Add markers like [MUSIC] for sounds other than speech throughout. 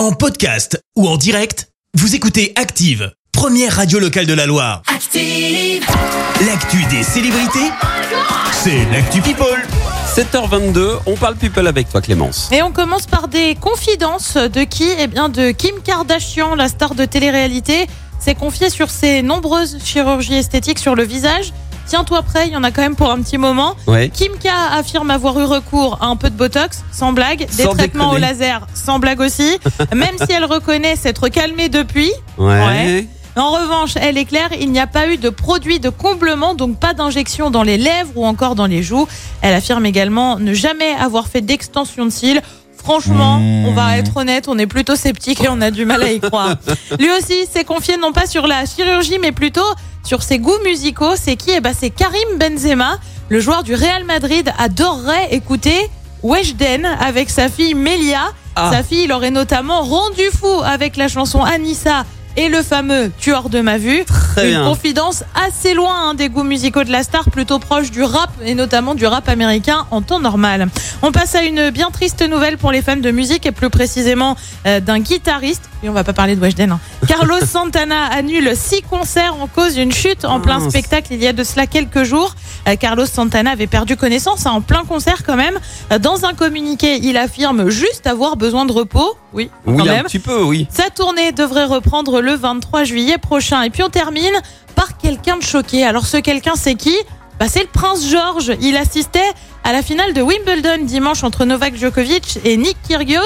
En podcast ou en direct, vous écoutez Active, première radio locale de la Loire. Active. L'actu des célébrités, c'est l'actu People. 7h22, on parle people avec toi Clémence. Et on commence par des confidences de qui? Eh bien de Kim Kardashian, la star de télé-réalité, s'est confiée sur ses nombreuses chirurgies esthétiques sur le visage. Tiens-toi prêt, il y en a quand même pour un petit moment. Ouais. Kim K affirme avoir eu recours à un peu de Botox, sans blague, des Sans traitements déconner. au laser, sans blague aussi, [LAUGHS] même si elle reconnaît s'être calmée depuis. Ouais. Ouais. En revanche, elle est claire, il n'y a pas eu de produit de comblement, donc pas d'injection dans les lèvres ou encore dans les joues. Elle affirme également ne jamais avoir fait d'extension de cils. Franchement, Mmh. on va être honnête, on est plutôt sceptique et on a du mal à y croire. [LAUGHS] Lui aussi s'est confié non pas sur la chirurgie, mais plutôt sur ses goûts musicaux. C'est qui? Eh ben, c'est Karim Benzema, le joueur du Real Madrid, adorerait écouter Weshden avec sa fille Melia. Ah. Sa fille l'aurait notamment rendu fou avec la chanson Anissa et le fameux Tueur de ma vue. Très Une bien. confidence assez loin hein, des goûts musicaux de la star, plutôt proche du rap et notamment du rap américain en temps normal. On passe à une bien triste nouvelle pour les fans de musique et plus précisément euh, d'un guitariste. Et on va pas parler de Weshden. hein. [LAUGHS] Carlos Santana annule six concerts en cause d'une chute en plein spectacle il y a de cela quelques jours. Euh, Carlos Santana avait perdu connaissance hein, en plein concert quand même. Euh, Dans un communiqué, il affirme juste avoir besoin de repos. Oui, quand Oui, un même. petit peu, oui. Sa tournée devrait reprendre le 23 juillet prochain. Et puis on termine par quelqu'un de choqué. Alors ce quelqu'un, c'est qui? Bah, C'est le prince George. Il assistait à la finale de Wimbledon dimanche entre Novak Djokovic et Nick Kyrgios.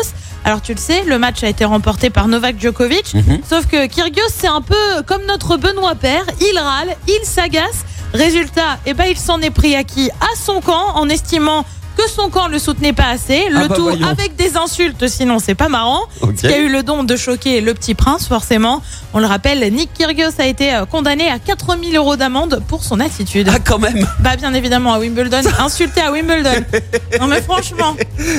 Alors tu le sais, le match a été remporté par Novak Djokovic. Mhm. Sauf que Kyrgios, c'est un peu comme notre Benoît Père. Il râle, il s'agace. Résultat, eh ben, il s'en est pris à qui À son camp, en estimant que son camp le soutenait pas assez. Le Ah bah tout voyons. avec des insultes, sinon c'est pas marrant. Ce qui a eu le don de choquer le petit prince, forcément. On le rappelle, Nick Kyrgios a été euh, condamné à 4000 euros d'amende pour son attitude. Ah, quand même, Bah, bien évidemment, à Wimbledon, [LAUGHS] insulté à Wimbledon. Non, mais franchement,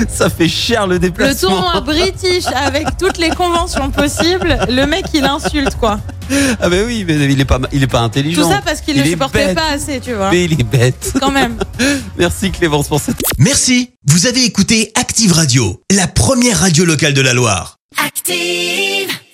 ça fait cher le le déplacement. tournoi british avec toutes les conventions possibles, le mec, il insulte, quoi. [LAUGHS] Ah, bah oui, mais il est pas, il est pas intelligent. Tout ça parce qu'il Il ne supportait bête. pas assez, tu vois. Mais il est bête. Quand même. [LAUGHS] Merci Clémence pour cette. Merci, vous avez écouté Active Radio, la première radio locale de la Loire. Active.